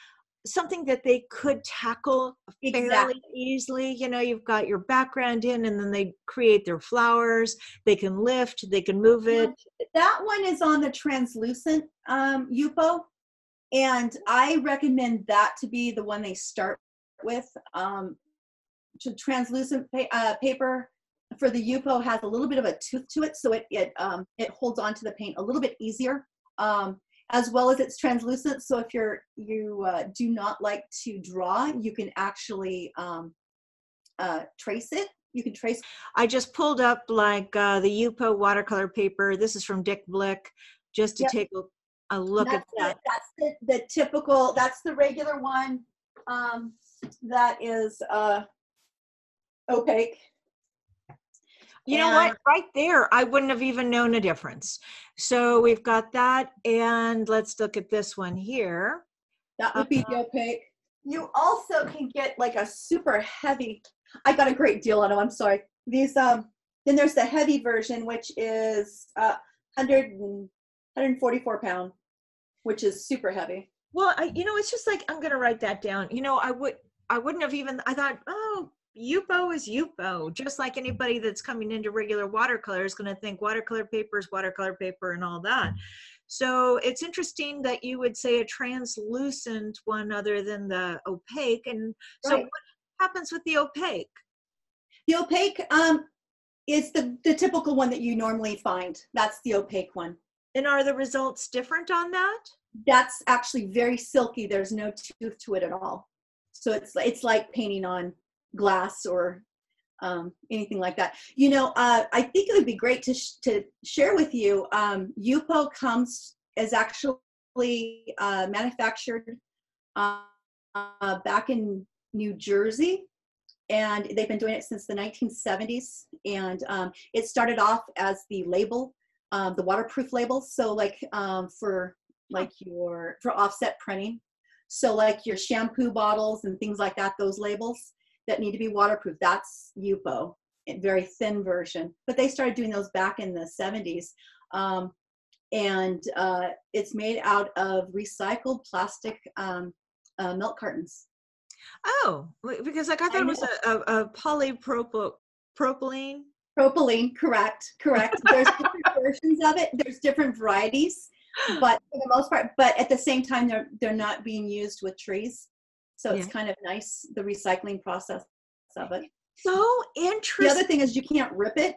something that they could tackle fairly Exactly. easily. You know, you've got your background in, and then they create their flowers. They can lift, they can move it. That one is on the translucent um, Yupo, and I recommend that to be the one they start with. Um, translucent pa- uh, paper for the Yupo has a little bit of a tooth to it, so it it um, it holds on to the paint a little bit easier. Um, as well as it's translucent, so if you're you uh, do not like to draw, you can actually um, uh, trace it. You can trace I just pulled up like uh, the Yupo watercolor paper. This is from Dick Blick, just to Yep. take a, a look at that's that. The, that's the, the typical, that's the regular one. Um, that is uh, opaque. You know what? Right there, I wouldn't have even known a difference. So we've got that, and let's look at this one here. That would be the opaque. You also can get like a super heavy. I got a great deal on them. I'm sorry. These um. Then there's the heavy version, which is uh 100 144 pound, which is super heavy. Well, I, you know, it's just like I'm gonna write that down. You know, I would, I wouldn't have even. I thought, oh, Yupo is Yupo. Just like anybody that's coming into regular watercolor is gonna think watercolor paper is watercolor paper and all that. So it's interesting that you would say a translucent one other than the opaque. And so, Right. what happens with the opaque? The opaque um is the the typical one that you normally find. That's the opaque one. And are the results different on that? that's actually very silky. There's no tooth to it at all. So it's it's like painting on glass or um, anything like that. You know, uh, I think it would be great to sh- to share with you. Um, Yupo comes is actually uh, manufactured uh, back in New Jersey, and they've been doing it since the 1970s. And um, it started off as the label, um, the waterproof labels. So like um, for like your for offset printing. So like your shampoo bottles and things like that, those labels that need to be waterproof. That's Yupo, a very thin version. But they started doing those back in the 70s. Um, and uh, it's made out of recycled plastic um, uh, milk cartons. Oh, because like I thought it was a, a, a polypropyl propylene. Propylene, correct, correct. There's different versions of it. There's different varieties, but for the most part, but at the same time, they're they're not being used with trees, so it's Yeah. kind of nice the recycling process of it. So interesting. The other thing is you can't rip it.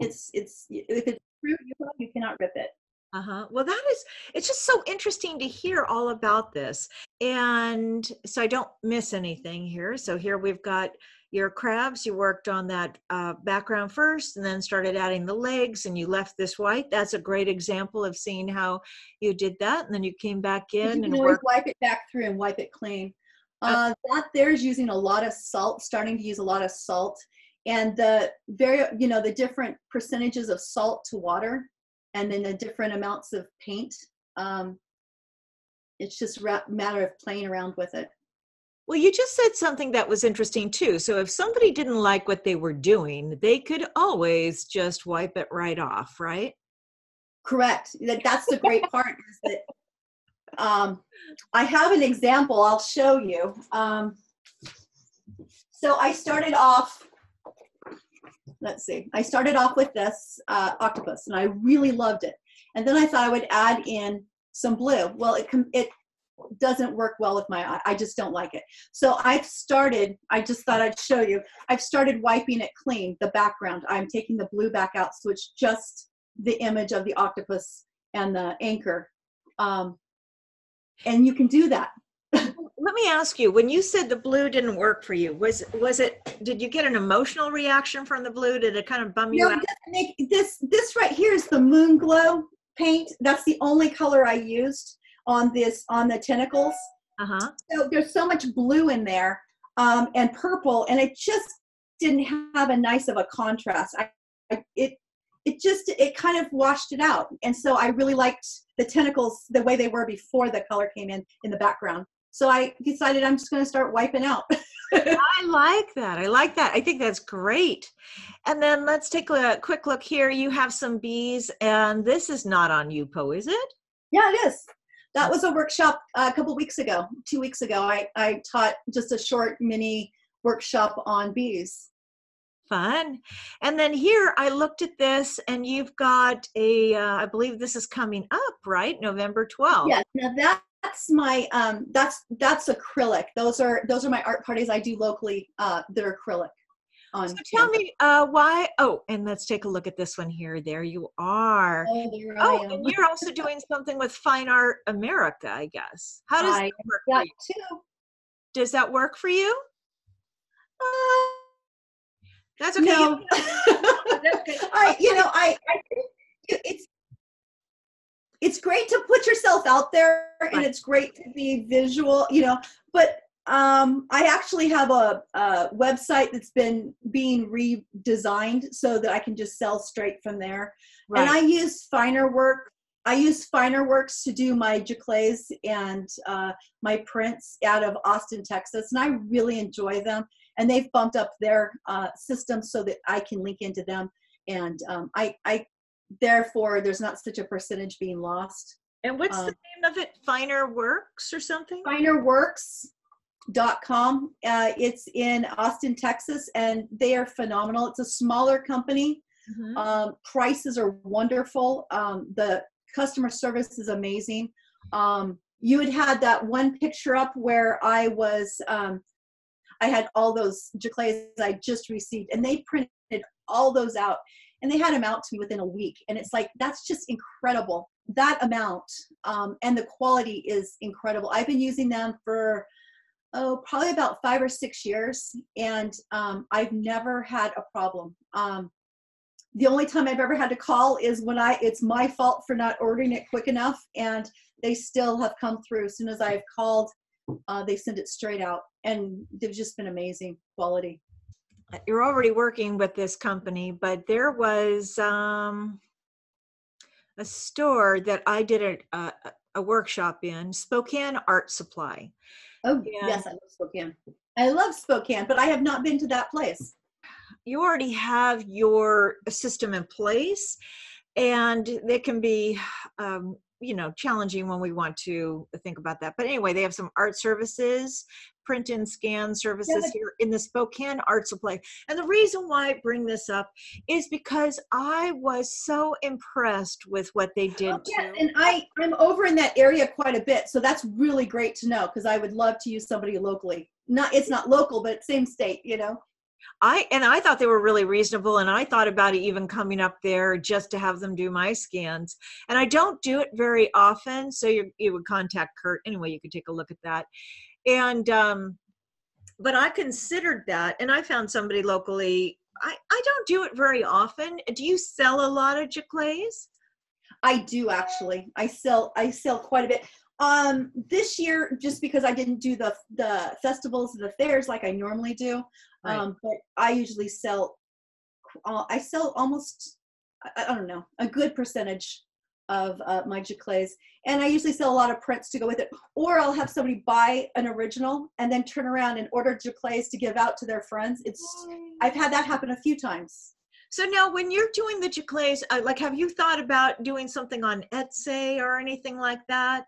It's it's if it's fruit, you you cannot rip it. Uh-huh. Well, that is, it's just so interesting to hear all about this. And so I don't miss anything here. So here we've got your crabs. You worked on that uh, background first and then started adding the legs and you left this white. That's a great example of seeing how you did that. And then you came back in you and worked. wipe it back through and wipe it clean. Uh, Uh, that there's using a lot of salt, starting to use a lot of salt, and the very you know the different percentages of salt to water, and then the different amounts of paint. Um, it's just a matter of playing around with it. Well, you just said something that was interesting too. So if somebody didn't like what they were doing, they could always just wipe it right off, right? Correct. That that's the great part is that um, I have an example. I'll show you. Um, so I started off let's see. I started off with this uh, octopus, and I really loved it. And then I thought I would add in some blue. Well, it it doesn't work well with my eye. I just don't like it. So I've started. I just thought I'd show you. I've started wiping it clean. The background. I'm taking the blue back out, so it's just the image of the octopus and the anchor. Um, and you can do that. Let me ask you when you said the blue didn't work for you was was it did you get an emotional reaction from the blue? Did it kind of bum you no, out? make, this this right here is the Moonglow paint. That's the only color i used on this on the tentacles. Uh-huh. So there's so much blue in there um, and purple and it just didn't have a nice of a contrast. I, I it it just it kind of washed it out and so i really liked the tentacles the way they were before the color came in in the background so I decided I'm just going to start wiping out. I like that. I like that. I think that's great. And then let's take a quick look here. You have some bees, and this is not on Yupo, is it? Yeah, it is. That was a workshop a couple weeks ago, two weeks ago. I, I taught just a short mini workshop on bees. Fun. And then here I looked at this, and you've got a. Uh, I believe this is coming up, right? November 12th. Yes. Now that that's my um that's that's acrylic those are those are my art parties i do locally uh that are acrylic on so tell me uh why oh and let's take a look at this one here there you are oh, there oh and you're also doing something with fine art america i guess how does I, that work for you? too does that work for you uh, that's okay. No. I, you know i i it's it's great to put yourself out there and it's great to be visual you know but um, i actually have a, a, website that's been being redesigned so that i can just sell straight from there. Right. and i use finer work i use finer works to do my giclées and uh, my prints out of austin texas and i really enjoy them and they've bumped up their uh, system so that i can link into them and um, I, I therefore there's not such a percentage being lost. And what's um, the name of it? Finer Works or something? Finerworks.com. Uh, it's in Austin, Texas, and they are phenomenal. It's a smaller company. Mm-hmm. Um, prices are wonderful. Um, the customer service is amazing. Um, you had had that one picture up where I was, um, I had all those giclées I just received, and they printed all those out and they had them out to me within a week and it's like that's just incredible. That amount um, and the quality is incredible. I've been using them for oh probably about five or six years and um, i've never had a problem. Um, the only time i've ever had to call is when i it's my fault for not ordering it quick enough and they still have come through. As soon as i've called uh, they send it straight out and they've just been amazing quality you're already working with this company, but there was um, a store that I did a, a, a workshop in, Spokane Art Supply. Oh, and yes, I love Spokane. I love Spokane, but I have not been to that place. You already have your system in place, and it can be um, you know challenging when we want to think about that but anyway they have some art services print and scan services yeah. here in the spokane art supply and the reason why i bring this up is because i was so impressed with what they did oh, yeah, and i i'm over in that area quite a bit so that's really great to know because i would love to use somebody locally not it's not local but same state you know I and I thought they were really reasonable, and I thought about it even coming up there just to have them do my scans. And I don't do it very often, so you you would contact Kurt anyway. You could take a look at that, and um, but I considered that, and I found somebody locally. I I don't do it very often. Do you sell a lot of giclées? I do actually. I sell I sell quite a bit. Um, this year, just because I didn't do the the festivals and the fairs like I normally do, right. um, but I usually sell. Uh, I sell almost, I, I, don't know, a good percentage of uh, my giclées, and I usually sell a lot of prints to go with it. Or I'll have somebody buy an original and then turn around and order giclées to give out to their friends. It's I've had that happen a few times. So now, when you're doing the giclées, uh, like, have you thought about doing something on Etsy or anything like that?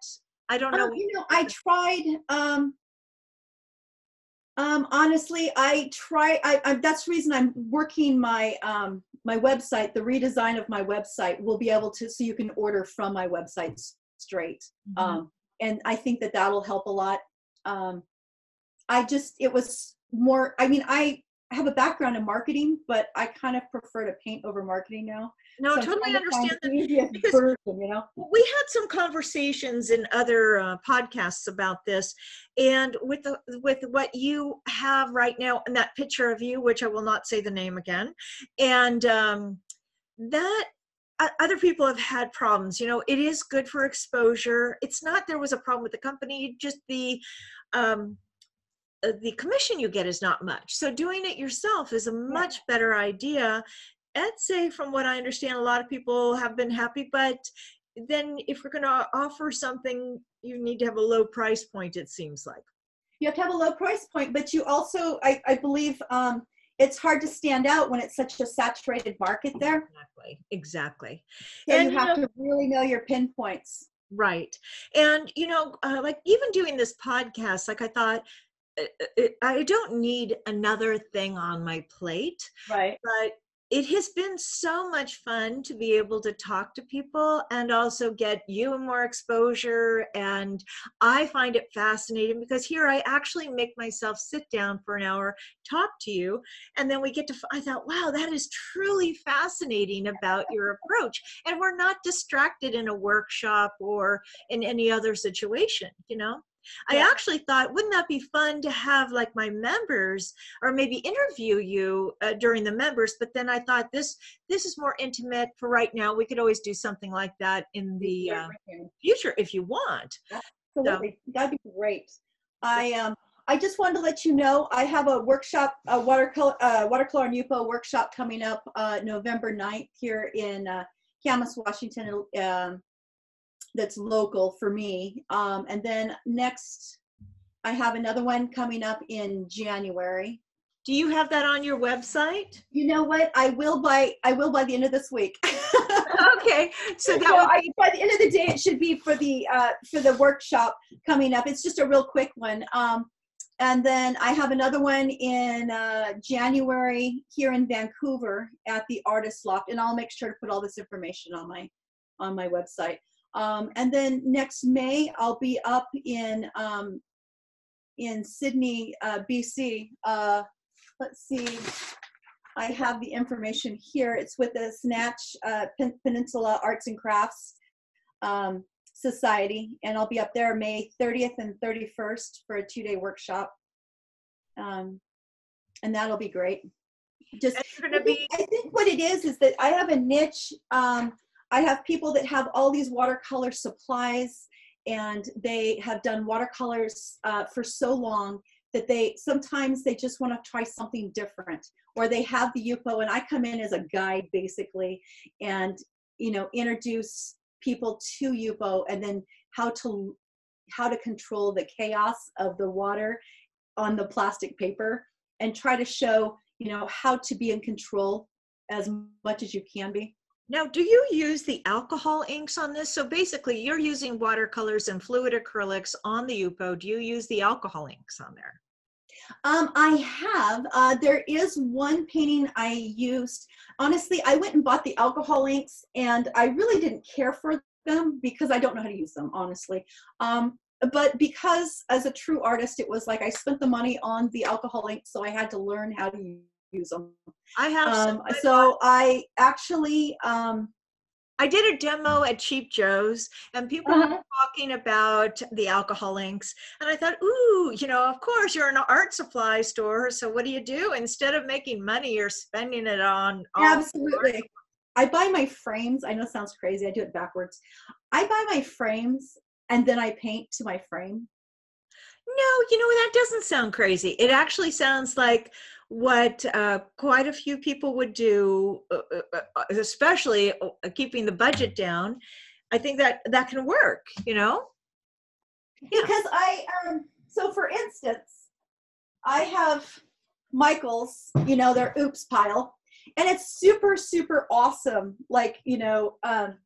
I don't know. Um, you know, I tried. Um, Um, honestly, I try. I, I that's the reason I'm working my um, my website. The redesign of my website will be able to so you can order from my website straight. Mhm. Um, and I think that that'll help a lot. Um, I just it was more. I mean, I have a background in marketing, but I kind of prefer to paint over marketing now. No, totally trying to find understand that. the because- version, you know. we had some conversations in other uh, podcasts about this and with the with what you have right now and that picture of you which i will not say the name again and um, that o- other people have had problems you know it is good for exposure it's not there was a problem with the company just the um, uh, the commission you get is not much so doing it yourself is a much better idea i'd say from what i understand a lot of people have been happy but then if we're going to offer something you need to have a low price point it seems like you have to have a low price point, but you also, I, I believe, um, it's hard to stand out when it's such a saturated market there. exactly exactly So And, you you have know- to really know your pinpoints. right and you know uh, like even doing this podcast like i thought uh, uh, i don't need another thing on my plate Right. but it has been so much fun to be able to talk to people and also get you more exposure. And i find it fascinating because here i actually make myself sit down for an hour talk to you and then we get to I thought wow that is truly fascinating about your approach. And we're not distracted in a workshop or in any other situation you know I actually thought, wouldn't that be fun to have like my members or maybe interview you uh, during the members but then i thought this this is more intimate for right now we could always do something like that in the uh, future if you want Absolutely. That'd be great. I um I just wanted to let you know I have a workshop, a watercolor uh, watercolor and Yupo workshop coming up uh, November 9th here in uh, Camas, Washington. Um, that's local for me. Um, and then next, I have another one coming up in January. do you have that on your website You know what? I will by I will by the end of this week. okay so that So would I, by the end of the day, it should be for the uh, for the workshop coming up. It's just a real quick one. Um, and then I have another one in uh, January here in Vancouver at the Artist Loft, and I'll make sure to put all this information on my on my website. Um, and then next May, I'll be up in um, in Sidney, uh, BC. Uh, let's see. I have the information here. It's with the Saanich uh, Pen- Peninsula Arts and Crafts um, Society, and I'll be up there May 30th and 31st for a two-day workshop, um, and that'll be great. Just I think, be I think what it is is that I have a niche. I have people that have all these watercolor supplies, and they have done watercolors uh, for so long that they sometimes they just want to try something different, or they have the Yupo, and I come in as a guide basically, and you know introduce people to Yupo, and then how to how to control the chaos of the water on the plastic paper, and try to show you know how to be in control as much as you can be now do you use the alcohol inks on this? So basically you're using watercolors and fluid acrylics on the Yupo do you use the alcohol inks on there? Um, i have. Uh, there is one painting i used. Honestly i went and bought the alcohol inks and i really didn't care for them because i don't know how to use them honestly. Um, but because as a true artist it was like i spent the money on the alcohol ink so i had to learn how to use them i have um, so i actually um, I did a demo at Cheap Joe's and people Uh-huh. were talking about the alcohol inks. And I thought, ooh, you know, of course you're an art supply store. So what do you do? Instead of making money, you're spending it on Absolutely. I buy my frames. I know it sounds crazy. I do it backwards. I buy my frames and then I paint to my frame. No, you know, that doesn't sound crazy. It actually sounds like what uh, quite a few people would do, uh, uh, uh, especially keeping the budget down. I think that that can work, you know? Yeah. Because I um so for instance, I have Michael's, you know, their oops pile, and it's super, super awesome, like, you know, um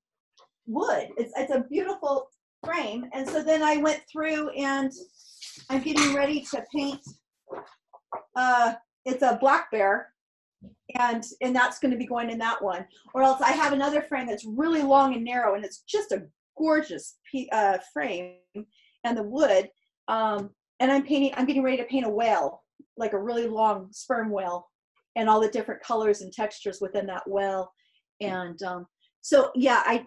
wood. It's it's a beautiful frame. And so then I went through and I'm getting ready to paint uh, it's a black bear, and and that's going to be going in that one. Or else I have another frame that's really long and narrow, and it's just a gorgeous uh, frame, and the wood. Um, and I'm painting. I'm getting ready to paint a whale, like a really long sperm whale, and all the different colors and textures within that whale. And um, so yeah, I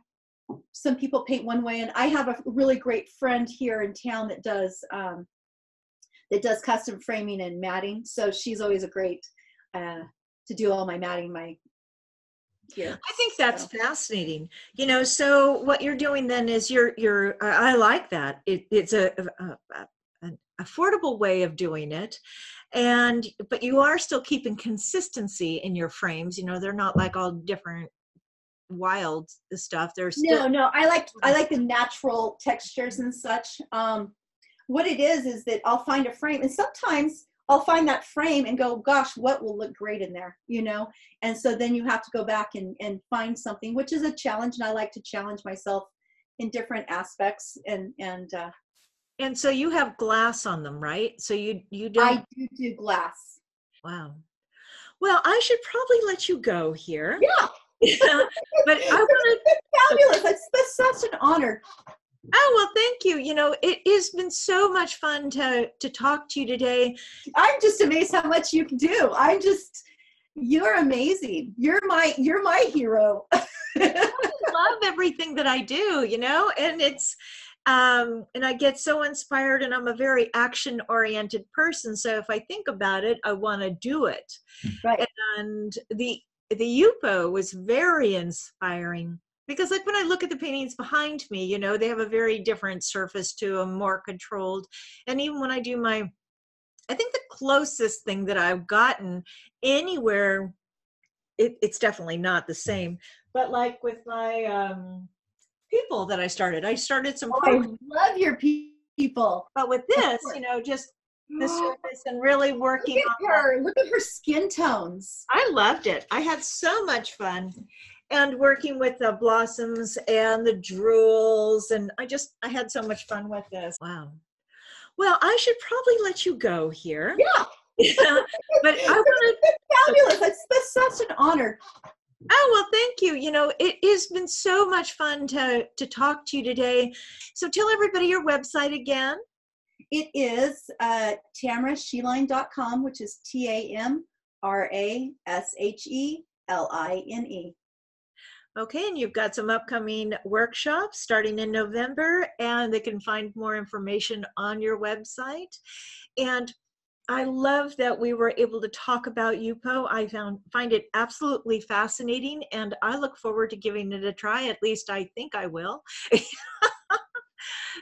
some people paint one way, and I have a really great friend here in town that does um, that does custom framing and matting. So she's always a great uh, to do all my matting my here. I think that's So- fascinating. You know, so what you're doing then is you're you're. uh, I like that. It, it's a, a, a an affordable way of doing it, and but you are still keeping consistency in your frames. You know, they're not like all different wild stuff. They're still No, no, I like I like the natural textures and such. Um, what it is is that I'll find a frame, and sometimes I'll find that frame and go, "Gosh, what will look great in there?" You know. And so then you have to go back and and find something, which is a challenge, and I like to challenge myself in different aspects. And and uh, and so you have glass on them, right? So you you don't. I do do glass. Wow. Well, I should probably let you go here. Yeah, but I want to fabulous. That's, that's such an honor. Oh well, thank you. You know, it has been so much fun to to talk to you today. I'm just amazed how much you can do. I'm just you're amazing. You're my you're my hero. I love everything that I do, you know, and it's um and I get so inspired and I'm a very action oriented person. So if I think about it, I want to do it. Right. And the the Yupo was very inspiring because like when I look at the paintings behind me, you know, they have a very different surface to them, more controlled. And even when I do my I think the closest thing that I've gotten anywhere it, it's definitely not the same but like with my um people that i started i started some Oh, I love your pe- people. but with this you know just the surface and really working on at her. Look at her skin tones. i loved it i had so much fun and working with the blossoms and the drools and i just i had so much fun with this wow well i should probably let you go here Yeah, but i want to fabulous. That's, that's such an honor. Oh well, thank you. You know, it has been so much fun to to talk to you today. So tell everybody your website again. It is uh, tamrasheline.com, which is T A M R A S H E L I N E. Okay, and you've got some upcoming workshops starting in November, and they can find more information on your website. And I love that we were able to talk about Yupo. I found find it absolutely fascinating, and I look forward to giving it a try. At least I think I will.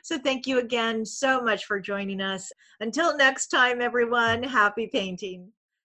so thank you again so much for joining us. Until next time, everyone. Happy painting.